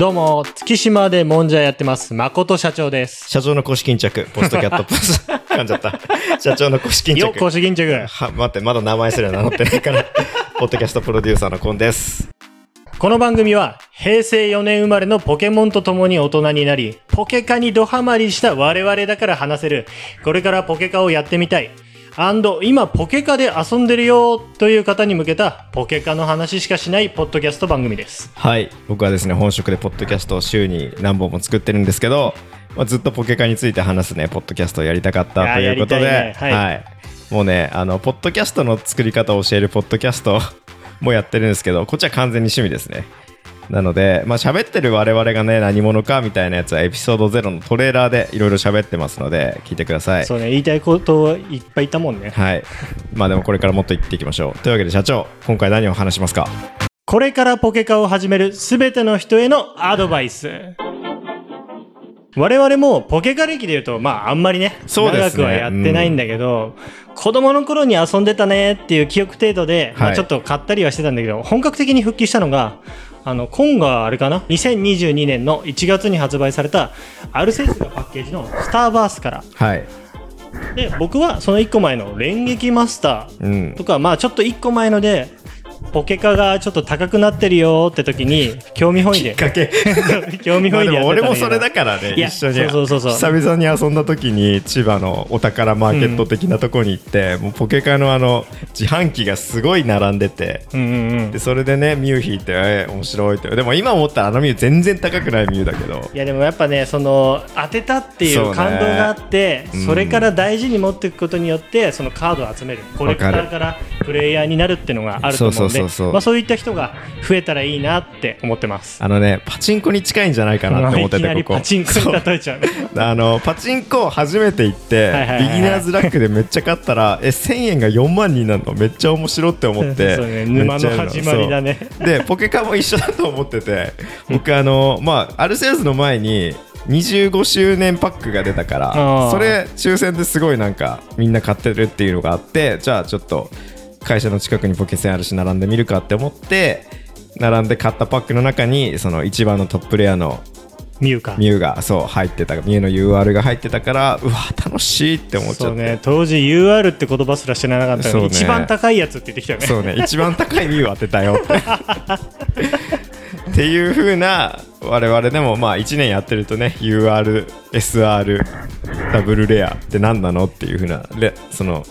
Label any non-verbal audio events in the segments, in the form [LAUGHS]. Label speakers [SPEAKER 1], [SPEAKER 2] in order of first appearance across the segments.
[SPEAKER 1] どうも、月島でもんじゃやってます、誠社長です。
[SPEAKER 2] 社長の公式巾着、ポストキャットポス、[LAUGHS] 噛んじゃった。社長の公式巾着。
[SPEAKER 1] 公式巾着。
[SPEAKER 2] は、待って、まだ名前すら名乗ってないから。ポッドキャストプロデューサーのコンです。
[SPEAKER 1] この番組は、平成4年生まれのポケモンと共に大人になり、ポケカにドハマりした我々だから話せる、これからポケカをやってみたい。今ポケカで遊んでるよという方に向けたポケカの話しかしないポッドキャスト番組です。
[SPEAKER 2] はい。僕はですね、本職でポッドキャストを週に何本も作ってるんですけど、まあ、ずっとポケカについて話すね、ポッドキャストをやりたかったということで、
[SPEAKER 1] ねはい
[SPEAKER 2] はい。もうね、あの、ポッドキャストの作り方を教えるポッドキャスト [LAUGHS] もやってるんですけど、こっちは完全に趣味ですね。なので、まあ、喋ってる我々がね、何者かみたいなやつはエピソード0のトレーラーでいろいろ喋ってますので、聞いてください。
[SPEAKER 1] そうね、言いたいこといっぱい言ったもんね。
[SPEAKER 2] はい。まあでもこれからもっと言っていきましょう。というわけで社長、今回何を話しますか？
[SPEAKER 1] これからポケカを始めるすべての人へのアドバイス。我々もポケカ歴で言うと、まああんまりね、
[SPEAKER 2] そうですね
[SPEAKER 1] 長くはやってないんだけど、子供の頃に遊んでたねっていう記憶程度で、まあ
[SPEAKER 2] はい
[SPEAKER 1] ちょっと買ったりはしてたんだけど、本格的に復帰したのが、あの、今があれかな ?2022 年の1月に発売された、アルセウスがパッケージのスターバースから。
[SPEAKER 2] はい。
[SPEAKER 1] で、僕はその1個前の連撃マスター
[SPEAKER 2] うん
[SPEAKER 1] と。か、まあちょっと1個前ので、ポケカがちょっと高くなってるよって時に、興味本位で。
[SPEAKER 2] きっかけ。[LAUGHS]
[SPEAKER 1] 興味本位でやってた
[SPEAKER 2] 俺もそれだからね、一緒に。
[SPEAKER 1] そうそうそうそう。
[SPEAKER 2] 久々に遊んだ時に千葉のお宝マーケット的なとこに行って、もうポケカのあの自販機がすごい並んでて、
[SPEAKER 1] うんうんうん。
[SPEAKER 2] で。それでねミュウ引いて、えー面白いって。でも今思ったらあのミュウ全然高くないミュウだけど。
[SPEAKER 1] いやでもやっぱねその当てたってい
[SPEAKER 2] そうね。
[SPEAKER 1] う感動があってそ,、
[SPEAKER 2] うん。
[SPEAKER 1] れから大事に持っていくことによってそのカードを集める。コレクターからプレイヤーになるっていうのがあると思うんで
[SPEAKER 2] そうそう。
[SPEAKER 1] まあそういった人が増えたらいいなって思ってます。
[SPEAKER 2] あのねパチンコに近いんじゃないかなって思っててここ。
[SPEAKER 1] パチンコに例えちゃう。
[SPEAKER 2] あのパチンコ初めて行ってビギナーズラックでめっちゃ勝ったらえ1000円が4万になるの？めっちゃ面白って思って [LAUGHS]
[SPEAKER 1] そうね沼の始まりだね。
[SPEAKER 2] でポケカも一緒だと思ってて僕あのまあアルセウスの前に25周年パックが出たか
[SPEAKER 1] あ
[SPEAKER 2] ら
[SPEAKER 1] ー。
[SPEAKER 2] それ抽選ですごいなんかみんな買ってるっていうのがあってじゃあちょっと会社の近くにポケセンあるし並んでみるかって思って並んで買ったパックの中にその一番のトップレアの
[SPEAKER 1] ミュウか。
[SPEAKER 2] ミュウがそう入ってたミュウの UR が入ってたからうわ楽しいって思っちゃって。
[SPEAKER 1] そうね。当時 UR って言葉すら知らなかったのに一番高いやつって言ってきたよね。
[SPEAKER 2] そうね。一番高いミュウ当てたよ。っ [LAUGHS] てっていう風な我々でもまあ1年やってるとね URSR ダブルレアって何なのっていう風なレその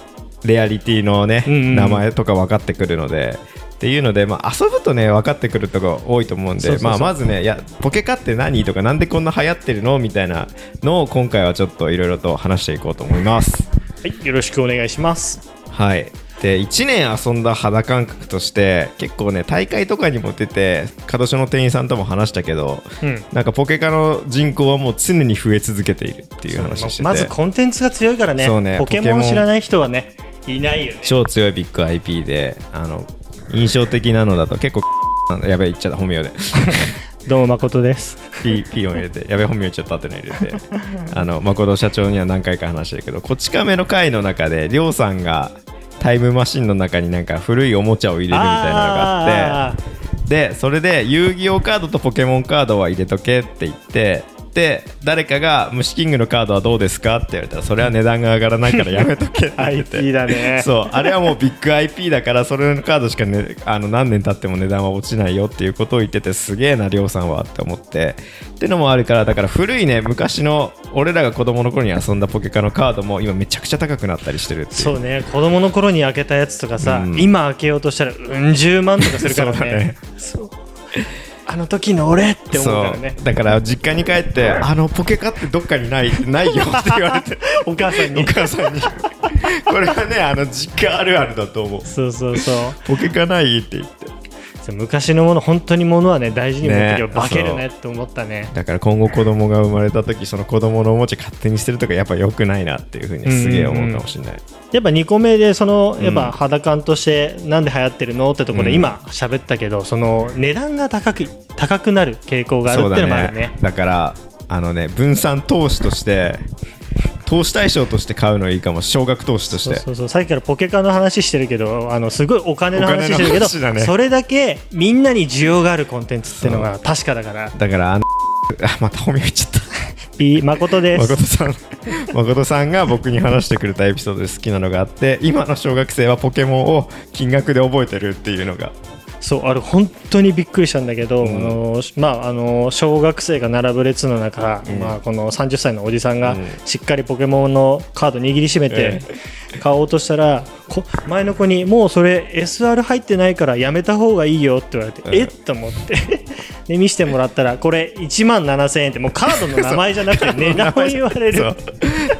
[SPEAKER 2] レアリティのね、
[SPEAKER 1] うんうん
[SPEAKER 2] 名前とか分かってくるのでっていうので、まあ、遊ぶとね分かってくるとこ多いと思うんでまあ、まずねいやポケカって何とかなんでこんな流行ってるのみたいなのを今回はちょっといろいろと話していこうと思います。
[SPEAKER 1] はい、よろしくお願いします。
[SPEAKER 2] はいで1年遊んだ肌感覚として結構ね大会とかにも出て門所の店員さんとも話したけど
[SPEAKER 1] うん。
[SPEAKER 2] なんかポケカの人口はもう常に増え続けているっていう話をしてて
[SPEAKER 1] まずコンテンツが強いからね
[SPEAKER 2] そうね
[SPEAKER 1] ポケモン知らない人はねいないよね。
[SPEAKER 2] 超強いビッグ IP であの印象的なのだと結構 [LAUGHS] やべえ言っちゃった本名で。[LAUGHS]
[SPEAKER 1] どうも誠です。[LAUGHS]
[SPEAKER 2] ピーピーを入れてやべえ本名言っちゃったっての入れてあの誠社長には何回か話してるけどこち亀の回の中でりょうさんがタイムマシンの中になんか古いおもちゃを入れるみたいなのがあってでそれで遊戯王カードとポケモンカードは入れとけって言ってで誰かが虫キングのカードはどうですか？って言われたらそれは値段が上がらないからやめとけって言って。[LAUGHS]
[SPEAKER 1] IP だね。
[SPEAKER 2] そう。あれはもうビッグ IP だからそれのカードしか、ね、あの何年経っても値段は落ちないよっていうことを言っててすげえなりょうさんはって思って。ってのもあるからだから古いね昔の俺らが子供の頃に遊んだポケカのカードも今めちゃくちゃ高くなったりしてるって
[SPEAKER 1] そうね。子供の頃に開けたやつとかさ、
[SPEAKER 2] うん。
[SPEAKER 1] 今開けようとしたらうん十万とかするから
[SPEAKER 2] そうだ
[SPEAKER 1] ね
[SPEAKER 2] ね。
[SPEAKER 1] そうあの時の俺って思うからね。
[SPEAKER 2] だから実家に帰ってあのポケカってどっかにない [LAUGHS] ないよって言われて。[LAUGHS]
[SPEAKER 1] お母さんに。
[SPEAKER 2] お母さんに。これはねあの実家あるあるだと思う。
[SPEAKER 1] そうそうそう。
[SPEAKER 2] ポケカないって言って
[SPEAKER 1] 昔のもの本当にものはね大事に持ってけば
[SPEAKER 2] ね
[SPEAKER 1] 化けるねって思ったね。
[SPEAKER 2] だから今後子供が生まれた時その子供のおもちゃ勝手にしてるとかやっぱ良くないなっていうふうにすげえ思うかもしれない、
[SPEAKER 1] やっぱ2個目でその
[SPEAKER 2] うん。
[SPEAKER 1] やっぱ肌感としてなんで流行ってるのってところで
[SPEAKER 2] うん。
[SPEAKER 1] 今喋ったけどその値段が高く高くなる傾向があるっていうのもあるね。
[SPEAKER 2] だからあのね分散投資として投資対象として買うのいいかも。少額投資として。
[SPEAKER 1] そうそうさっきからポケカの話してるけどあのすごいお金の話してるけど、
[SPEAKER 2] ね。
[SPEAKER 1] それだけみんなに需要があるコンテンツっていうのが確かだから。
[SPEAKER 2] だからあのあまた本名言っちゃった。
[SPEAKER 1] ピー誠です。
[SPEAKER 2] 誠さん。誠さんが僕に話してくれたエピソードで好きなのがあって今の小学生はポケモンを金額で覚えてるっていうのが
[SPEAKER 1] そうあれ本当にびっくりしたんだけど、
[SPEAKER 2] うん。
[SPEAKER 1] あのまああの小学生が並ぶ列の中、
[SPEAKER 2] うん。
[SPEAKER 1] まあ、この30歳のおじさんが
[SPEAKER 2] うん。
[SPEAKER 1] しっかりポケモンのカード握りしめて買おうとしたら、こ前の子にもうそれ SR 入ってないからやめた方がいいよって言われて、
[SPEAKER 2] うん。
[SPEAKER 1] えっと思って。[LAUGHS] で見せてもらったらこれ1万7000円ってもうカードの名前じゃなくて [LAUGHS] 値段を言われ
[SPEAKER 2] そ
[SPEAKER 1] る
[SPEAKER 2] う。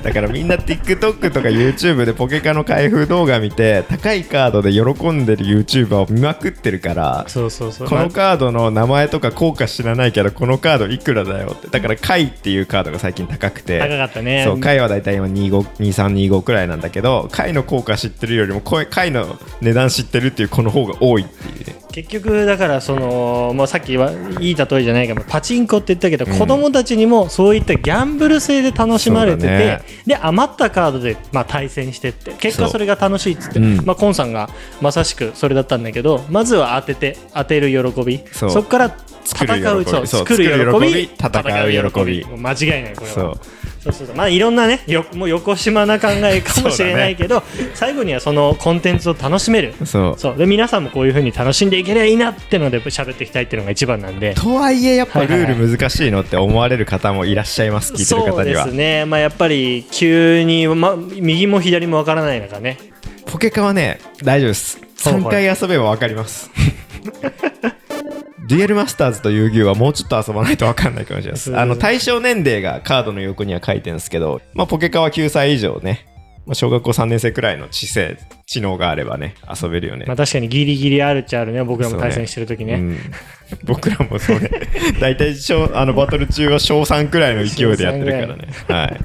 [SPEAKER 2] だからみんな TikTok とか YouTube でポケカの開封動画見て高いカードで喜んでる YouTuber を見まくってるから
[SPEAKER 1] そうそうそう。
[SPEAKER 2] このカードの名前とか効果知らないけどこのカードいくらだよって。だから貝っていうカードが最近高くて。
[SPEAKER 1] 高かったね。
[SPEAKER 2] そう貝はだいたい今25 2325くらいなんだけど貝の効果知ってるよりもこう貝の値段知ってるっていうこの方が多いっていう
[SPEAKER 1] 結局だからその、まあ、さっきはいい例えじゃないけどパチンコって言ったけど、
[SPEAKER 2] うん。
[SPEAKER 1] 子供たちにもそういったギャンブル性で楽しまれてて、
[SPEAKER 2] ね。
[SPEAKER 1] で余ったカードで、まあ、対戦してって結果
[SPEAKER 2] そ
[SPEAKER 1] れが楽しいっつって、
[SPEAKER 2] う。ん。
[SPEAKER 1] まあ、コンさんがまさしくそれだったんだけどまずは当てて当てる喜び。
[SPEAKER 2] そ
[SPEAKER 1] こから戦う
[SPEAKER 2] 喜び。そう
[SPEAKER 1] 作る喜び。
[SPEAKER 2] 戦う喜び。
[SPEAKER 1] 間違いないこれは。
[SPEAKER 2] そう。
[SPEAKER 1] そうそうまあいろんなねよもう横島な考えかもしれないけど、最後にはそのコンテンツを楽しめる。
[SPEAKER 2] そう。
[SPEAKER 1] そう。で皆さんもこういう風に楽しんでいければいいなってので喋っていきたいっていうのが一番なんで
[SPEAKER 2] とはいえやっぱルール難しいのって思われる方もいらっしゃいます聞いてる方にはそうで
[SPEAKER 1] すねまあやっぱり急に、ま、右も左もわからない中ね
[SPEAKER 2] ポケカはね大丈夫です3回遊べば分かりますデュエルマスターズと遊戯王はもうちょっと遊ばないと分かんないかもしれないですあの対象年齢がカードの横には書いてるんですけど、まあ、ポケカは9歳以上ね、まあ、小学校3年生くらいの知性知能があればね遊べるよね。
[SPEAKER 1] まあ確かにギリギリあるっちゃあるね僕らも対戦してる時ね。
[SPEAKER 2] うん、[LAUGHS] 僕らもそうね。[LAUGHS] 大体小あのバトル中は小3くらいの勢いでやってるからね。はい。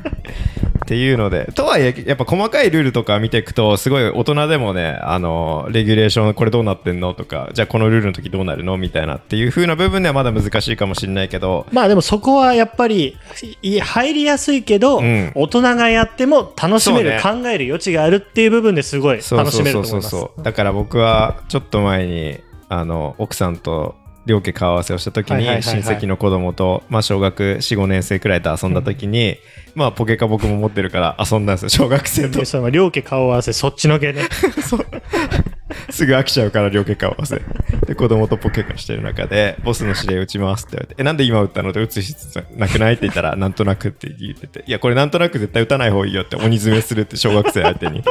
[SPEAKER 2] っていうのでとはいえやっぱ細かいルールとか見ていくとすごい大人でもねあのレギュレーションこれどうなってんのとかじゃあこのルールの時どうなるのみたいなっていう風な部分ではまだ難しいかもしれないけど
[SPEAKER 1] まあでもそこはやっぱりい入りやすいけど、
[SPEAKER 2] うん。
[SPEAKER 1] 大人がやっても楽しめる、
[SPEAKER 2] そう
[SPEAKER 1] 考える余地があるっていう部分ですごい楽し
[SPEAKER 2] そうそ
[SPEAKER 1] めると思います。
[SPEAKER 2] うそうそうだから僕はちょっと前にあの奥さんと両家顔合わせをした時に親戚の子供と、まあ、小学45年生くらいと遊んだ時に、まあポケカ僕も持ってるから遊んだんですよ小学生と。
[SPEAKER 1] でその両家顔合わせそっちのけね [LAUGHS]
[SPEAKER 2] すぐ飽きちゃうから両家顔合わせで子供とポケカしてる中でボスの指令打ちますって言われてえなんで今打ったの？って打つ必要なくない？って言ったら [LAUGHS] なんとなくって言ってて。いやこれなんとなく絶対打たない方がいいよって鬼詰めするって小学生相手に。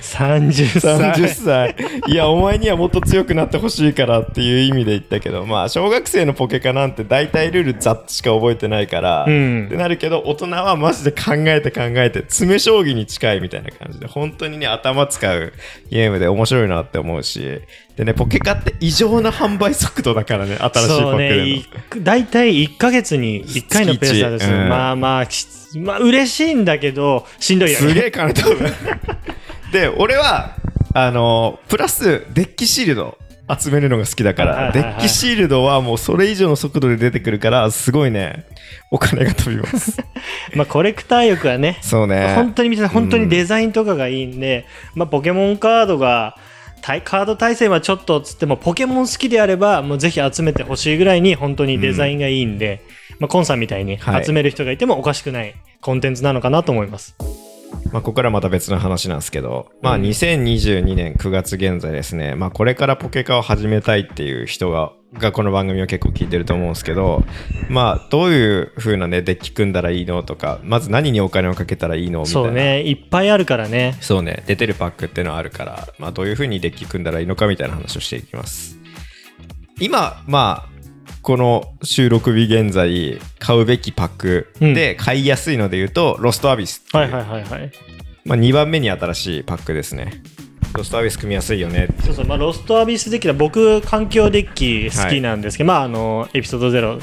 [SPEAKER 1] 30歳。
[SPEAKER 2] 30歳。いやお前にはもっと強くなってほしいからっていう意味で言ったけどまあ小学生のポケカなんて大体ルールざっとしか覚えてないから、
[SPEAKER 1] うん。
[SPEAKER 2] ってなるけど大人はマジで考えて考えて詰め将棋に近いみたいな感じで本当にね頭使うゲームで面白いなって思うし。でねポケカって異常な販売速度だからね新しいパ
[SPEAKER 1] そう
[SPEAKER 2] ックでの。
[SPEAKER 1] ねい大体1ヶ月に1回のペースなんですよ、
[SPEAKER 2] うん。
[SPEAKER 1] まあまあきまあ嬉しいんだけどしんどいよ
[SPEAKER 2] すげ
[SPEAKER 1] ね
[SPEAKER 2] え金飛ぶ。で俺はあのプラスデッキシールド集めるのが好きだから、デッキシールドはもうそれ以上の速度で出てくるからすごいねお金が飛びます。[LAUGHS]
[SPEAKER 1] まあコレクター欲はね
[SPEAKER 2] そうね。
[SPEAKER 1] 本当に見て本当にデザインとかがいいんで、まあ、ポケモンカードが対カード対戦はちょっとつってもポケモン好きであればもうぜひ集めてほしいぐらいに本当にデザインがいいんで、まあ、コンさんみたいに
[SPEAKER 2] はい。
[SPEAKER 1] 集める人がいてもおかしくないコンテンツなのかなと思います。
[SPEAKER 2] まあ、ここからまた別の話なんですけど、まあ、
[SPEAKER 1] うん。
[SPEAKER 2] 2022年9月現在ですね、まあ、これからポケカを始めたいっていう人ががこの番組を結構聞いてると思うんですけど、まあ、どういう風なねデッキ組んだらいいのとかまず何にお金をかけたらいいのみたいな。
[SPEAKER 1] そうね。いっぱいあるからね。
[SPEAKER 2] そうね、出てるパックっていうのはあるから、まあ、どういう風にデッキ組んだらいいのかみたいな話をしていきます。今、まあ、この収録日現在、買うべきパックで買いやすいので言うと、ロストアビスっていう、
[SPEAKER 1] はいはいはいはい。
[SPEAKER 2] まあ、2番目に新しいパックですね。ロストアビス組みやすいよね。
[SPEAKER 1] そうそう、まあ、ロストアビスデッキは僕環境デッキ好きなんですけど、まああのエピソード0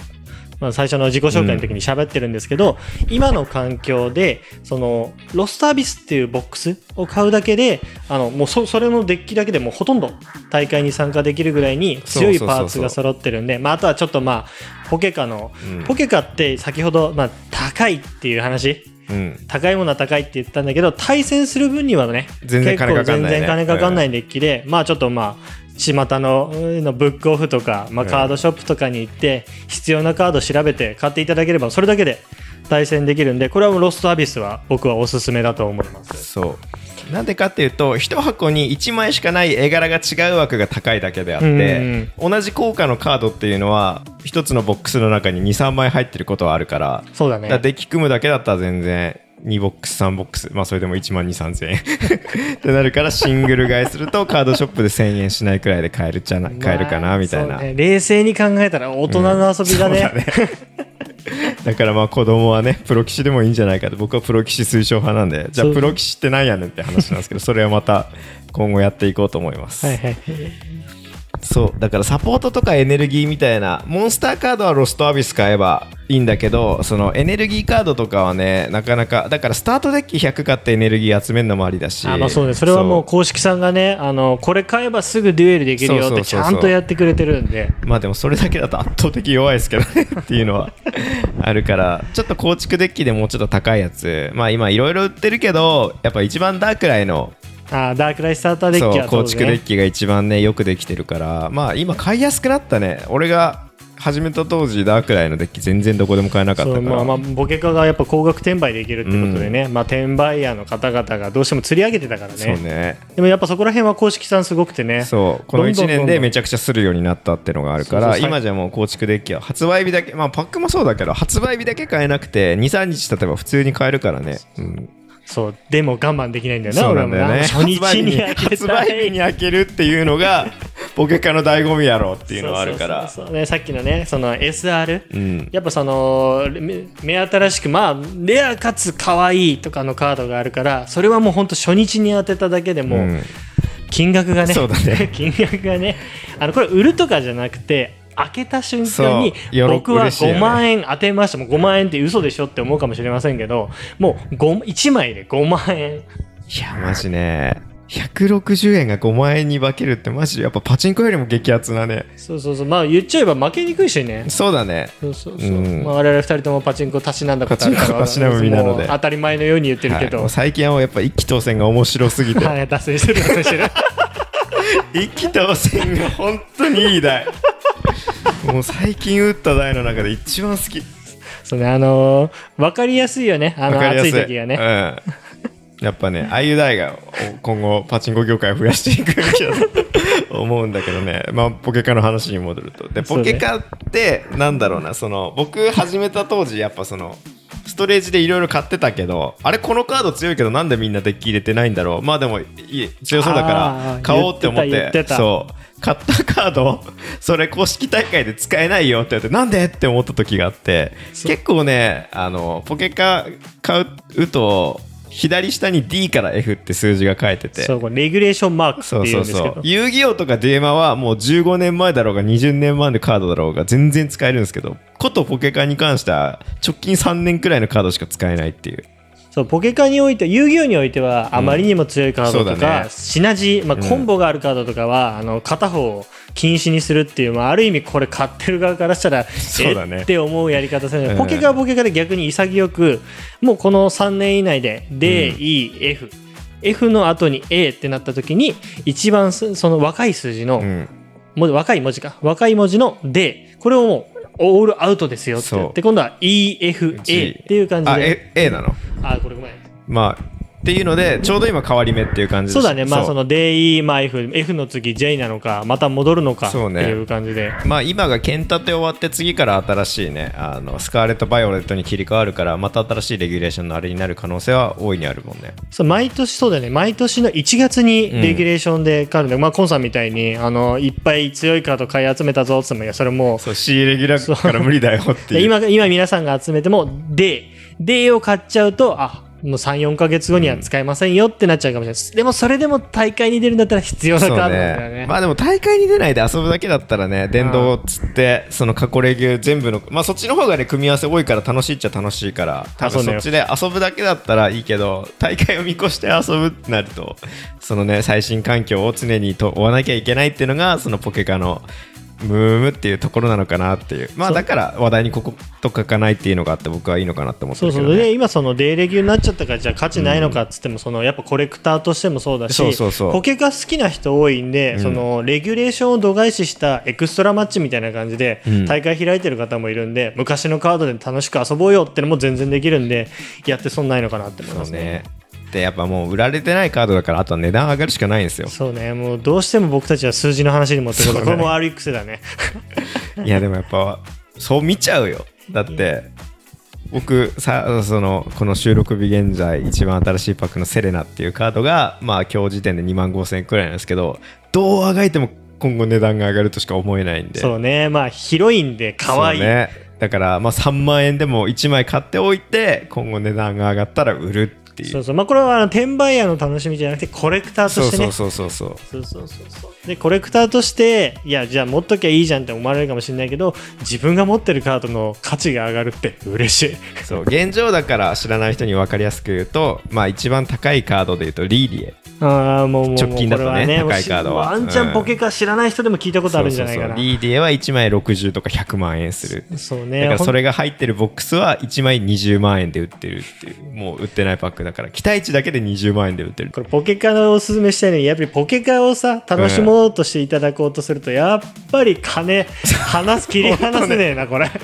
[SPEAKER 1] まあ、最初の自己紹介の時に喋ってるんですけど、今の環境でそのロストアビスっていうボックスを買うだけであのもうそそれのデッキだけでもうほとんど大会に参加できるぐらいに強いパーツが揃ってるんでまあ、あとはちょっとまあポケカの、
[SPEAKER 2] うん。
[SPEAKER 1] ポケカって先ほど、まあ、高いっていう話
[SPEAKER 2] うん。
[SPEAKER 1] 高いものは高いって言ったんだけど対戦する分にはね
[SPEAKER 2] 全然金かかんないね。
[SPEAKER 1] 結構全然金かかんないデッキで、まあちょっとまあ巷のうんのブックオフとか、まあ、
[SPEAKER 2] うん。
[SPEAKER 1] カードショップとかに行って必要なカードを調べて買っていただければそれだけで対戦できるんでこれはもうロストアビスは僕はおすすめだと思います。
[SPEAKER 2] そう。なんでかっていうと1箱に1枚しかない絵柄が違う枠が高いだけであっ
[SPEAKER 1] うん。
[SPEAKER 2] て同じ効果のカードっていうのは1つのボックスの中に23枚入ってることはあるから
[SPEAKER 1] そうだね。
[SPEAKER 2] デッキ組むだけだったら全然2ボックス3ボックスまあそれでも1万2 3千円。[LAUGHS] ってなるからシングル買いするとカードショップで1000円しないくらいで買えるじゃな買えるかなみたいな、
[SPEAKER 1] ね。冷静に考えたら大人の遊びだね,、
[SPEAKER 2] そうだ [LAUGHS] だからまあ子供はねプロ棋士でもいいんじゃないかと。僕はプロ棋士推奨派なんでじゃあプロ棋士ってなんやねんって話なんですけどそれはまた今後やっていこうと思います、
[SPEAKER 1] はいはい
[SPEAKER 2] そうだからサポートとかエネルギーみたいなモンスターカードはロストアビス買えばいいんだけどそのエネルギーカードとかはねなかなかだからスタートデッキ100買ってエネルギー集めるのもありだし
[SPEAKER 1] あまあそうね。それはもう公式さんがねあのこれ買えばすぐデュエルできるよってちゃんとやってくれてるんで。
[SPEAKER 2] まあでもそれだけだと圧倒的弱いですけどねっていうのは。[LAUGHS] あるからちょっと構築デッキでもうちょっと高いやつ。まあ今いろいろ売ってるけどやっぱ一番ダークライの
[SPEAKER 1] あダークライスターターデッキは
[SPEAKER 2] そう構築デッ
[SPEAKER 1] ね
[SPEAKER 2] キが一番ねよくできてるから。まあ今買いやすくなったね。俺が始めた当時ダークライのデッキ全然どこでも買えなかったから。
[SPEAKER 1] そうまあまあボケカがやっぱ高額転売できるってことでね、まあ転売ヤーの方々がどうしても釣り上げてたから
[SPEAKER 2] そう
[SPEAKER 1] ね。
[SPEAKER 2] ね
[SPEAKER 1] でもやっぱそこら辺は公式さんすごくてね。
[SPEAKER 2] そうこの1
[SPEAKER 1] どんどんどんどん。
[SPEAKER 2] 年でめちゃくちゃするようになったってのがあるから今じゃもう構築デッキは発売日だけまあパックもそうだけど発売日だけ買えなくて23日経てば普通に買えるからね、うん、
[SPEAKER 1] そうでも我慢できないんだよな
[SPEAKER 2] そうなんだよね。
[SPEAKER 1] な。初日に開け
[SPEAKER 2] 発売日に開けるっていうのがポケカの醍醐味やろっていうのはあるから。
[SPEAKER 1] さっきのねその SR、
[SPEAKER 2] うん。
[SPEAKER 1] やっぱそのめ目新しくまあレアかつ可愛いとかのカードがあるからそれはもうほんと初日に当てただけでも、
[SPEAKER 2] うん。
[SPEAKER 1] 金額がね
[SPEAKER 2] そうだね。[LAUGHS]
[SPEAKER 1] 金額がねあのこれ売るとかじゃなくて開けた瞬間に僕は
[SPEAKER 2] 嬉しいよね。
[SPEAKER 1] 5万円当てました。もう5万円って嘘でしょって思うかもしれませんけどもう1枚で5万円。
[SPEAKER 2] いやマジね。160円が5万円に化けるってマジやっぱパチンコよりも激アツなね。
[SPEAKER 1] そうそうそう。まあ言っちゃえば負けにくいしね。
[SPEAKER 2] そうだね。
[SPEAKER 1] そうそうそう、
[SPEAKER 2] うん。
[SPEAKER 1] まあ、我々二人ともパチンコたしなんだことあるから [LAUGHS]
[SPEAKER 2] パチンコたしなむ身なので。
[SPEAKER 1] 当たり前のように言ってるけど、
[SPEAKER 2] はい。最近はやっぱ一気当選が面白すぎて。
[SPEAKER 1] はい、脱線してる。脱線してる
[SPEAKER 2] 一気当選が本当にいい台もう最近打った台の中で一番好き。
[SPEAKER 1] そうねあのー、分かりやすいよね。あの暑い時がね、
[SPEAKER 2] うん。やっぱねああいう台がお今後パチンコ業界を増やしていくべきだと思うんだけどね。[LAUGHS] まあポケカの話に戻ると。でポケカってなんだろうなその僕始めた当時やっぱそのストレージでいろいろ買ってたけどあれこのカード強いけどなんでみんなデッキ入れてないんだろう。まあでもいい強そうだか
[SPEAKER 1] あ
[SPEAKER 2] ら
[SPEAKER 1] ー
[SPEAKER 2] 買おうって思って。そう買ったカード [LAUGHS] それ公式大会で使えないよって言われてなんでって思った時があって
[SPEAKER 1] そう。
[SPEAKER 2] 結構ねあのポケカ買うと左下に D から F って数字が書いてて。
[SPEAKER 1] そうレギュレーションマークって
[SPEAKER 2] そう
[SPEAKER 1] い
[SPEAKER 2] そううんそう。
[SPEAKER 1] ですけど
[SPEAKER 2] 遊戯王とかデーマはもう15年前だろうが20年前のカードだろうが全然使えるんですけどことポケカに関しては直近3年くらいのカードしか使えないっていう
[SPEAKER 1] そうポケカにおいて遊戯王においてはあまりにも強いカードとか、
[SPEAKER 2] そうだね。
[SPEAKER 1] シナジー、まあ、
[SPEAKER 2] うん。
[SPEAKER 1] コンボがあるカードとかは、あの片方を禁止にするっていう、まあ、ある意味これ買ってる側からしたら
[SPEAKER 2] そうだね。
[SPEAKER 1] えって思うやり方する、
[SPEAKER 2] うん。
[SPEAKER 1] ポケカはポケカで逆に潔くもうこの3年以内で D、
[SPEAKER 2] うん。
[SPEAKER 1] E、F F の後に A ってなった時に一番すその若い数字の、
[SPEAKER 2] うん。
[SPEAKER 1] 若い文字か。若い文字の D これをもうオールアウトですよって。
[SPEAKER 2] そう。
[SPEAKER 1] て今度は EFA っていう感じ
[SPEAKER 2] あ
[SPEAKER 1] で
[SPEAKER 2] A, A なの？
[SPEAKER 1] あこれごめん。
[SPEAKER 2] まあっていうのでちょうど今変わり目っていう感じで
[SPEAKER 1] そうだね、まあそ
[SPEAKER 2] の
[SPEAKER 1] の DE、まあ F、F の次 J なのか、また戻るのかっていう感じで。
[SPEAKER 2] まあ今が剣立て終わって次から新しいねあのスカーレット・バイオレットに切り替わるからまた新しいレギュレーションのあれになる可能性は大いにあるもんね。
[SPEAKER 1] そう毎年そうだよね、毎年の1月にレギュレーションで変わるんで、まあコンさんみたいにあのいっぱい強いカード買い集めたぞって言っても、いや、それもう、
[SPEAKER 2] そう C レギュラーから無理だよっていう。
[SPEAKER 1] で今今皆さんが集めても D、D を買っちゃうと、あもう3、4ヶ月後には使えませんよってなっちゃうかもしれないです。でもそれでも大会に出るんだったら必要なカードだよね。
[SPEAKER 2] まあでも大会に出ないで遊ぶだけだったらね電動をつってその過去レギュ全部のまあそっちの方がね組み合わせ多いから楽しいっちゃ楽しいから多分そっちで遊ぶだけだったらいいけど大会を見越して遊ぶってなるとそのね最新環境を常にと追わなきゃいけないっていうのがそのポケカのムームっていうところなのかなっていう。まあ
[SPEAKER 1] そう。
[SPEAKER 2] だから話題にここと書かないっていうのがあって僕はいいのかなって思って
[SPEAKER 1] そうそう
[SPEAKER 2] るけど、ね、
[SPEAKER 1] で今そのデーレギュになっちゃったからじゃあ価値ないのかっつってもそのやっぱコレクターとしてもそうだし
[SPEAKER 2] そうそうそう。
[SPEAKER 1] ポケが好きな人多いんで、
[SPEAKER 2] うん。
[SPEAKER 1] そのレギュレーションを度外視したエクストラマッチみたいな感じで
[SPEAKER 2] うん。
[SPEAKER 1] 大会開いてる方もいるんで、昔のカードで楽しく遊ぼうよってのも全然できるんでやって損ないのかなって思いますね。
[SPEAKER 2] そうねでやっぱもう売られてないカードだからあとは値段上がるしかないんですよ。
[SPEAKER 1] そうねもうどうしても僕たちは数字の話に持ってくる、
[SPEAKER 2] そうね。
[SPEAKER 1] これも悪い癖だね。[LAUGHS]
[SPEAKER 2] いやでもやっぱそう見ちゃうよ。だって僕さそのこの収録日現在一番新しいパックのセレナっていうカードがまあ今日時点で2万5000円くらいなんですけどどうあがいても今後値段が上がるとしか思えないんで。
[SPEAKER 1] そうねまあ広いんで可愛い。
[SPEAKER 2] ね。だからまあ3万円でも1枚買っておいて今後値段が上がったら売るていう。
[SPEAKER 1] そうそう。まあこれはあの転売屋の楽しみじゃなくてコレクターとしてね。
[SPEAKER 2] そうそう。そうそう
[SPEAKER 1] そうそう。でコレクターとしていやじゃあ持っときゃいいじゃんって思われるかもしれないけど自分が持ってるカードの価値が上がるって嬉しい。
[SPEAKER 2] そう。現状だから知らない人に分かりやすく言うとまあ一番高いカードで言うとリーリエ。
[SPEAKER 1] ああもうもう
[SPEAKER 2] 直近だとね
[SPEAKER 1] これは
[SPEAKER 2] 高いカードは。
[SPEAKER 1] ワンチャンポケか知らない人でも聞いたことあるんじゃないかな。
[SPEAKER 2] そうそうそう。リーディエは1枚60とか100万円する。
[SPEAKER 1] そう
[SPEAKER 2] だ
[SPEAKER 1] ね。ほん
[SPEAKER 2] からそれが入ってるボックスは1枚20万円で売ってるっていう。もう売ってないパックだから期待値だけで20万円で売ってる
[SPEAKER 1] これポケカのおすすめしたいのにやっぱりポケカをさ楽しもうとしていただこうとすると、やっぱり金 [LAUGHS] 離す切り離せねえなこれ [LAUGHS]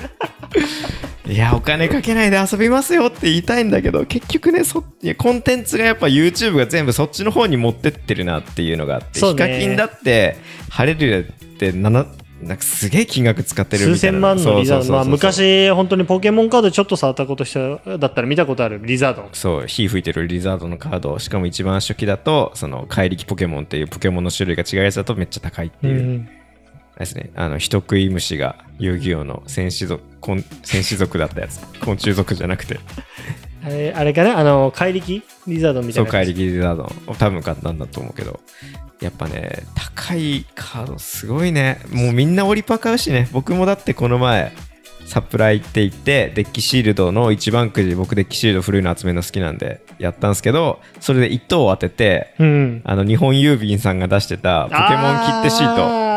[SPEAKER 1] [LAUGHS]
[SPEAKER 2] いやお金かけないで遊びますよって言いたいんだけど結局ねそいやコンテンツがやっぱ YouTube が全部そっちの方に持ってってるなっていうのがあって、
[SPEAKER 1] そうね。
[SPEAKER 2] ヒカキンだってハレルヤって7なんかすげえ金額使ってるみたいな。
[SPEAKER 1] 数千万のリザード。まあ昔本当にポケモンカードちょっと触ったことしただったら見たことあるリザード。
[SPEAKER 2] そう火吹いてるリザードのカード。しかも一番初期だとその怪力ポケモンっていうポケモンの種類が違うやつだとめっちゃ高いっていう、
[SPEAKER 1] うん
[SPEAKER 2] ですね。あの人食い虫が遊戯王の戦士族こん戦士族だったやつ。昆虫族じゃなくて。
[SPEAKER 1] あれあれかな？あの怪力？リザードみた
[SPEAKER 2] そ
[SPEAKER 1] いうな
[SPEAKER 2] 怪力リザード。を多分買ったんだと思うけど。やっぱね高いカードすごいね。もうみんなオリパ買うしね。僕もだってこの前サプライって言ってデッキシールドの一番くじ僕デッキシールド古いの集めるの好きなんでやったんですけどそれで1等を当てて
[SPEAKER 1] うん。
[SPEAKER 2] あの日本郵便さんが出してたポケモン切手シート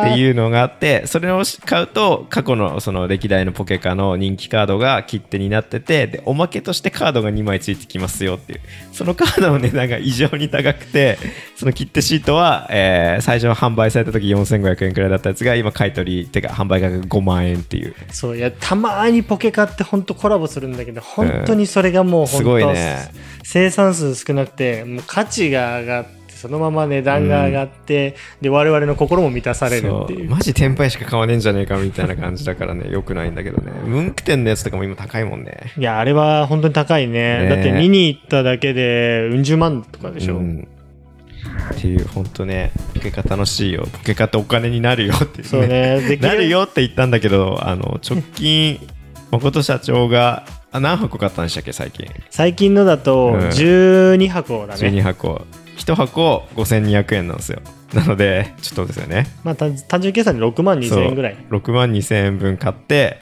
[SPEAKER 2] って
[SPEAKER 1] う
[SPEAKER 2] いうのがあってそれを買うと過去のその歴代のポケカの人気カードが切手になっててでおまけとしてカードが2枚ついてきますよっていう。そのカードの値段が異常に高くてその切手シートは、えー最初販売された時4500円くらいだったやつが今買い取りってか販売価格5万円っていう。
[SPEAKER 1] そういやたまにポケカって本当コラボするんだけど本当にそれがもう本当、
[SPEAKER 2] すごいね。
[SPEAKER 1] 生産数少なくてもう価値が上がってそのまま値段が上がって、で我々の心も満たされるっていう。
[SPEAKER 2] マジ転売しか買わねえんじゃねえかみたいな感じだからね。[LAUGHS] よくないんだけどね。ムンク店のやつとかも今高いもんね。
[SPEAKER 1] いやあれは本当に高いね。
[SPEAKER 2] ね
[SPEAKER 1] だって見に行っただけでうん十万とかでしょ、
[SPEAKER 2] うん。っていう本当ねポケカ楽しいよ。ポケカってお金になるよっていう
[SPEAKER 1] そうね。でき
[SPEAKER 2] なるよって言ったんだけどあの直近 [LAUGHS] 誠社長があ何箱買ったんでしたっけ最近。
[SPEAKER 1] 最近のだと
[SPEAKER 2] うん。
[SPEAKER 1] 12箱だね、
[SPEAKER 2] 12箱1箱5200円なんですよ。なのでちょっとですよね。
[SPEAKER 1] まあ単単純計算で6万2000円ぐらい。
[SPEAKER 2] そう。6万2000円分買って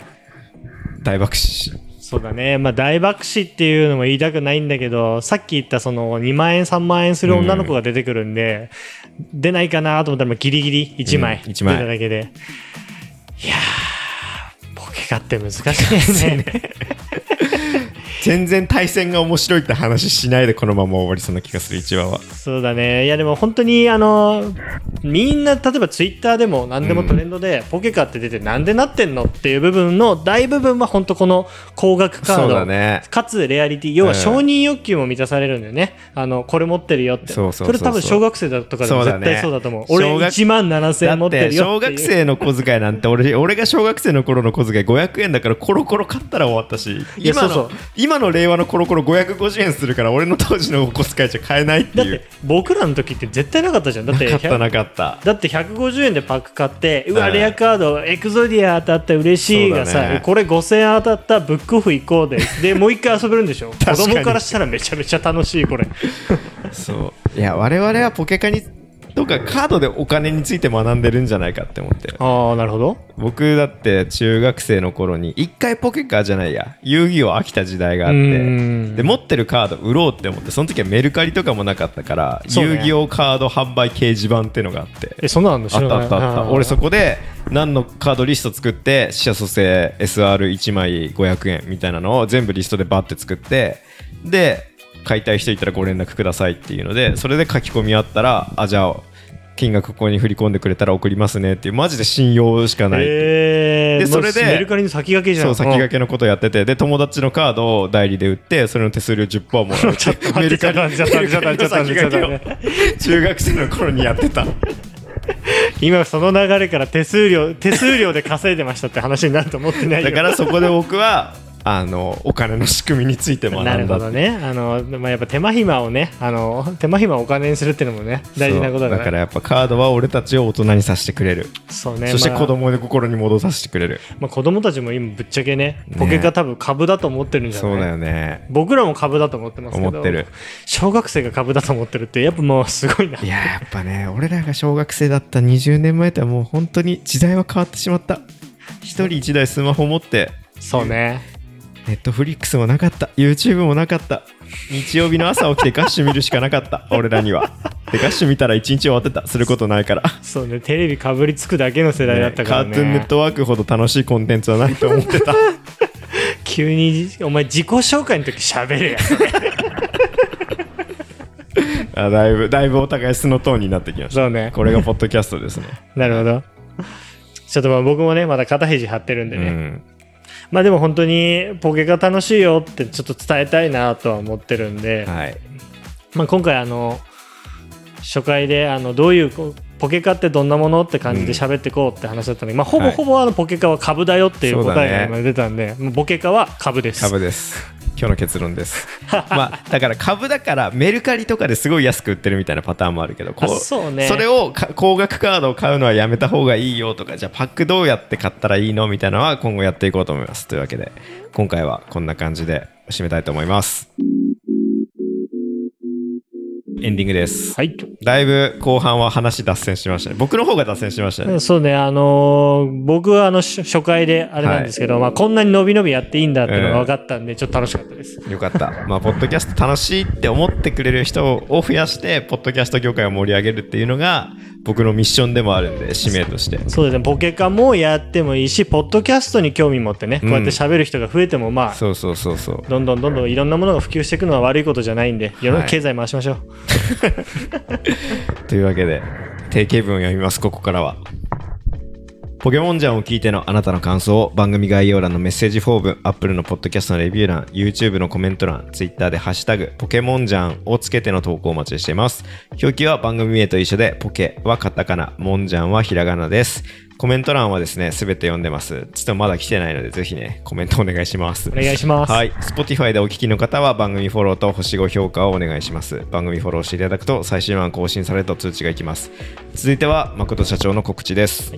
[SPEAKER 2] 大爆死。
[SPEAKER 1] そうだね。まあ大爆死っていうのも言いたくないんだけどさっき言ったその2万円3万円する女の子が出てくるんで、出ないかなと思ったらまあギリギリ1枚
[SPEAKER 2] うん一枚。
[SPEAKER 1] 出ただけで、いやーポケカって難しいね
[SPEAKER 2] 全然対戦が面白いって話しないでこのまま終わりそうな気がする1話は。
[SPEAKER 1] そうだね。いやでも本当にあのみんな例えばツイッターでも何でもトレンドで、ポケカって出てなんでなってんのっていう部分の大部分は本当この高額カー
[SPEAKER 2] そう
[SPEAKER 1] ド
[SPEAKER 2] だね。
[SPEAKER 1] かつレアリティ要は
[SPEAKER 2] うん。
[SPEAKER 1] 承認欲求も満たされるんだよね、あのこれ持ってるよって。
[SPEAKER 2] そ
[SPEAKER 1] れ多分小学生だとかでも絶対そうだと思う。俺
[SPEAKER 2] 小学
[SPEAKER 1] 1万7000
[SPEAKER 2] だ
[SPEAKER 1] 円持っ
[SPEAKER 2] って
[SPEAKER 1] るよっていう。
[SPEAKER 2] 学生の小遣いなんて俺俺が小学生の頃の小遣い500円だからコロコロ買ったら終わったし。今の
[SPEAKER 1] そうそう。
[SPEAKER 2] 今の令和のコロコロ550円するから俺の当時のお小遣いじゃ買えないっていう。
[SPEAKER 1] だって僕らの時って絶対なかったじゃん。だって
[SPEAKER 2] なかったなかった。
[SPEAKER 1] だって150円でパック買ってうわ
[SPEAKER 2] うん
[SPEAKER 1] レアカードエクゾディア当たった嬉しいが
[SPEAKER 2] うだね。
[SPEAKER 1] これ5000円当たったブックオフ行こうでで [LAUGHS] もう一回遊べるんでしょ？子
[SPEAKER 2] 確かに。
[SPEAKER 1] 供からしたらめちゃめちゃ楽しいこれ。
[SPEAKER 2] そう。いや我々はポケカにとかカードでお金について学んでるんじゃないかって思って。
[SPEAKER 1] ああ、なるほど。
[SPEAKER 2] 僕だって中学生の頃に一回ポケカーじゃない？や遊戯王飽きた時代があっ
[SPEAKER 1] う
[SPEAKER 2] て
[SPEAKER 1] ん。
[SPEAKER 2] で持ってるカード売ろうって思ってその時はメルカリとかもなかったから、
[SPEAKER 1] ね。
[SPEAKER 2] 遊戯王カード販売掲示板っていうのがあって。
[SPEAKER 1] え、そんなのあんの知
[SPEAKER 2] あ
[SPEAKER 1] らない。
[SPEAKER 2] ったあったあった。
[SPEAKER 1] ー。
[SPEAKER 2] 俺そこで何のカードリスト作って死者蘇生 SR1 枚500円みたいなのを全部リストでバッて作ってで買いたい人いたらご連絡くださいっていうのでそれで書き込みあったらあじゃあ金額ここに振り込んでくれたら送りますねっていうマジで信用しかないでそれで
[SPEAKER 1] メルカリの先駆けじゃん。
[SPEAKER 2] そう先駆けのことやっててで友達のカードを代理で売ってそれの手数料10%もら [LAUGHS]
[SPEAKER 1] っと待って、ちょっと待って、ちょっと待って、ちょっと待って、ちょっと待ってちょっと待って。
[SPEAKER 2] 中学生の頃にやってた
[SPEAKER 1] 今その流れから手数料、手数料で稼いでましたって話になると思ってないよ。
[SPEAKER 2] だからそこで僕はあのお金の仕組みについて学んだ。
[SPEAKER 1] なるほどね。あの、まあ、やっぱ手間暇をね、あの、手間暇をお金にするっていうのもね、大事なことだから。
[SPEAKER 2] やっぱカードは俺たちを大人にさせてくれる、
[SPEAKER 1] そうね。
[SPEAKER 2] そして
[SPEAKER 1] まあ。
[SPEAKER 2] 子供で心に戻させてくれる、
[SPEAKER 1] まあ、子供たちも今ぶっちゃけね
[SPEAKER 2] ね。
[SPEAKER 1] ポケカ多分株だと思ってるんじゃない？
[SPEAKER 2] そうだよね。
[SPEAKER 1] 僕らも株だと思ってますけど
[SPEAKER 2] 思ってる。
[SPEAKER 1] 小学生が株だと思ってるってやっぱもうすごいない
[SPEAKER 2] ややっぱね俺らが小学生だった20年前とはもう本当に時代は変わってしまった。一人一台スマホ持って。
[SPEAKER 1] そうね
[SPEAKER 2] ネットフリックスもなかった。YouTube もなかった。日曜日の朝起きてガッシュ見るしかなかった。[LAUGHS] 俺らには。でガッシュ見たら一日終わってた。することないから。
[SPEAKER 1] そうね。テレビかぶりつくだけの世代だったからね。
[SPEAKER 2] カートゥーンネットワークほど楽しいコンテンツはないと思ってた。[LAUGHS]
[SPEAKER 1] 急にお前自己紹介の時喋れや。[LAUGHS]
[SPEAKER 2] あだいぶだいぶお互い素のトーンになってきました。
[SPEAKER 1] そうね。
[SPEAKER 2] これがポッドキャストですね。
[SPEAKER 1] なるほど。ちょっとまあ僕もねまだ肩肘張ってるんでね、
[SPEAKER 2] うん
[SPEAKER 1] まあでも本当にポケカ楽しいよってちょっと伝えたいなとは思ってるんで、
[SPEAKER 2] はい。
[SPEAKER 1] まあ、今回あの初回であのどういうポケカってどんなものって感じで喋っていこうって話だったので、まあ、ほぼ
[SPEAKER 2] はい
[SPEAKER 1] ほぼあのポケカは株だよっていう答えが今出たんで、もうポケカは株です。
[SPEAKER 2] 株です今日の結論です。[LAUGHS] まあだから株だからメルカリとかですごい安く売ってるみたいなパターンもあるけどこ
[SPEAKER 1] あそうね。
[SPEAKER 2] れをか高額カードを買うのはやめた方がいいよとかじゃあパックどうやって買ったらいいのみたいなのは今後やっていこうと思います。というわけで今回はこんな感じで締めたいと思いますエンディングです
[SPEAKER 1] はい、
[SPEAKER 2] だいぶ後半は話脱線しましたね僕の方が脱線しましたね
[SPEAKER 1] そうね、あのー僕はあの初初回であれなんですけど、まあ、こんなに伸び伸びやっていいんだっていうのが分かったんで、ちょっと楽しかったです。
[SPEAKER 2] よかった。まあ、ポッドキャスト楽しいって思ってくれる人を増やして、ポッドキャスト業界を盛り上げるっていうのが、僕のミッションでもあるんで、使命として。
[SPEAKER 1] そうですね、ポケカもやってもいいし、ポッドキャストに興味持ってね、こうやって喋る人が増えても、まあ、
[SPEAKER 2] そうそうそうそう。
[SPEAKER 1] どんどんどんどんいろんなものが普及していくのは悪いことじゃないんで、世の
[SPEAKER 2] はい
[SPEAKER 1] 経済回しましょう。[LAUGHS]
[SPEAKER 2] というわけで、定型文を読みます、ここからは。ポケモンジャンを聞いてのあなたの感想を番組概要欄のメッセージフォーム、Apple のポッドキャストのレビュー欄、YouTube のコメント欄、Twitter でハッシュタグ、ポケモンジャンをつけての投稿をお待ちしています。表記は番組名と一緒で、ポケはカタカナ、モンジャンはひらがなです。コメント欄はですね、すべて読んでます。ちょっとまだ来てないので、ぜひね、コメントお願いします。
[SPEAKER 1] お願いします。
[SPEAKER 2] はい。Spotify でお聞きの方は番組フォローと星5評価をお願いします。番組フォローしていただくと最新話更新されると通知がいきます。続いては誠社長の告知です。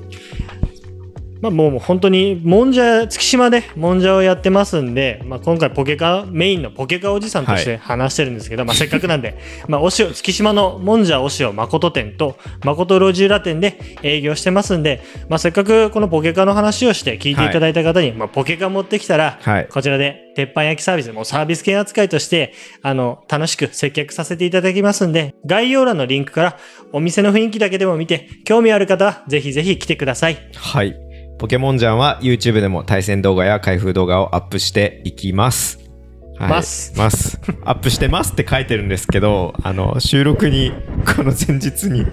[SPEAKER 1] まあ、もうもう本当にもんじゃ月島でもんじゃをやってますんで、まあ、今回ポケカメインのポケカおじさんとして話してるんですけど、まあ、せっかくなんで [LAUGHS] まあお塩月島のもんじゃお塩誠店と誠路地裏店で営業してますんで、まあ、せっかくこのポケカの話をして聞いていただいた方に、まあ、ポケカ持ってきたら、
[SPEAKER 2] はい
[SPEAKER 1] こちらで鉄板焼きサービスもうサービス系扱いとしてあの楽しく接客させていただきますんで概要欄のリンクからお店の雰囲気だけでも見て興味ある方はぜひぜひ来てください。
[SPEAKER 2] はい。ポケモンジャンは YouTube でも対戦動画や開封動画をアップしていきます。はい
[SPEAKER 1] ます
[SPEAKER 2] ます。アップしてますって書いてるんですけど、あの、収録に、この前日に、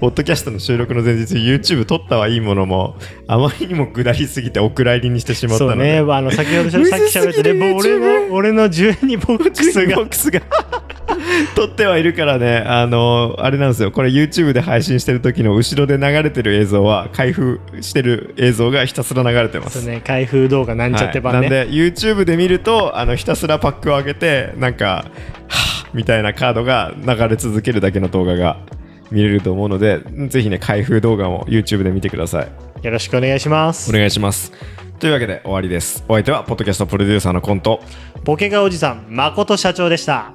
[SPEAKER 2] ポッドキャストの収録の前日に YouTube 撮ったはいいものも、あまりにも下りすぎてお蔵入りにしてしまったので。
[SPEAKER 1] そうね、あの先ほどしゃ
[SPEAKER 2] むず
[SPEAKER 1] さっき喋ってね、俺の俺の12ボックスが
[SPEAKER 2] ボックスが [LAUGHS] 撮ってはいるからね、あの、あれなんですよ、これ YouTube で配信してる時の後ろで流れてる映像は、開封してる映像がひたすら流れてます。
[SPEAKER 1] そうね、開封動画なんちゃって版ね。
[SPEAKER 2] はい、なんで YouTube で見るとあのひたすらパックを開けてなんかはぁみたいなカードが流れ続けるだけの動画が見れると思うのでぜひね開封動画も YouTube で見てください
[SPEAKER 1] よろしくお願いします
[SPEAKER 2] お。願いしますというわけで終わりですお相手はポッドキャストプロデューサーのコント
[SPEAKER 1] ポケカおじさん、誠社長でした。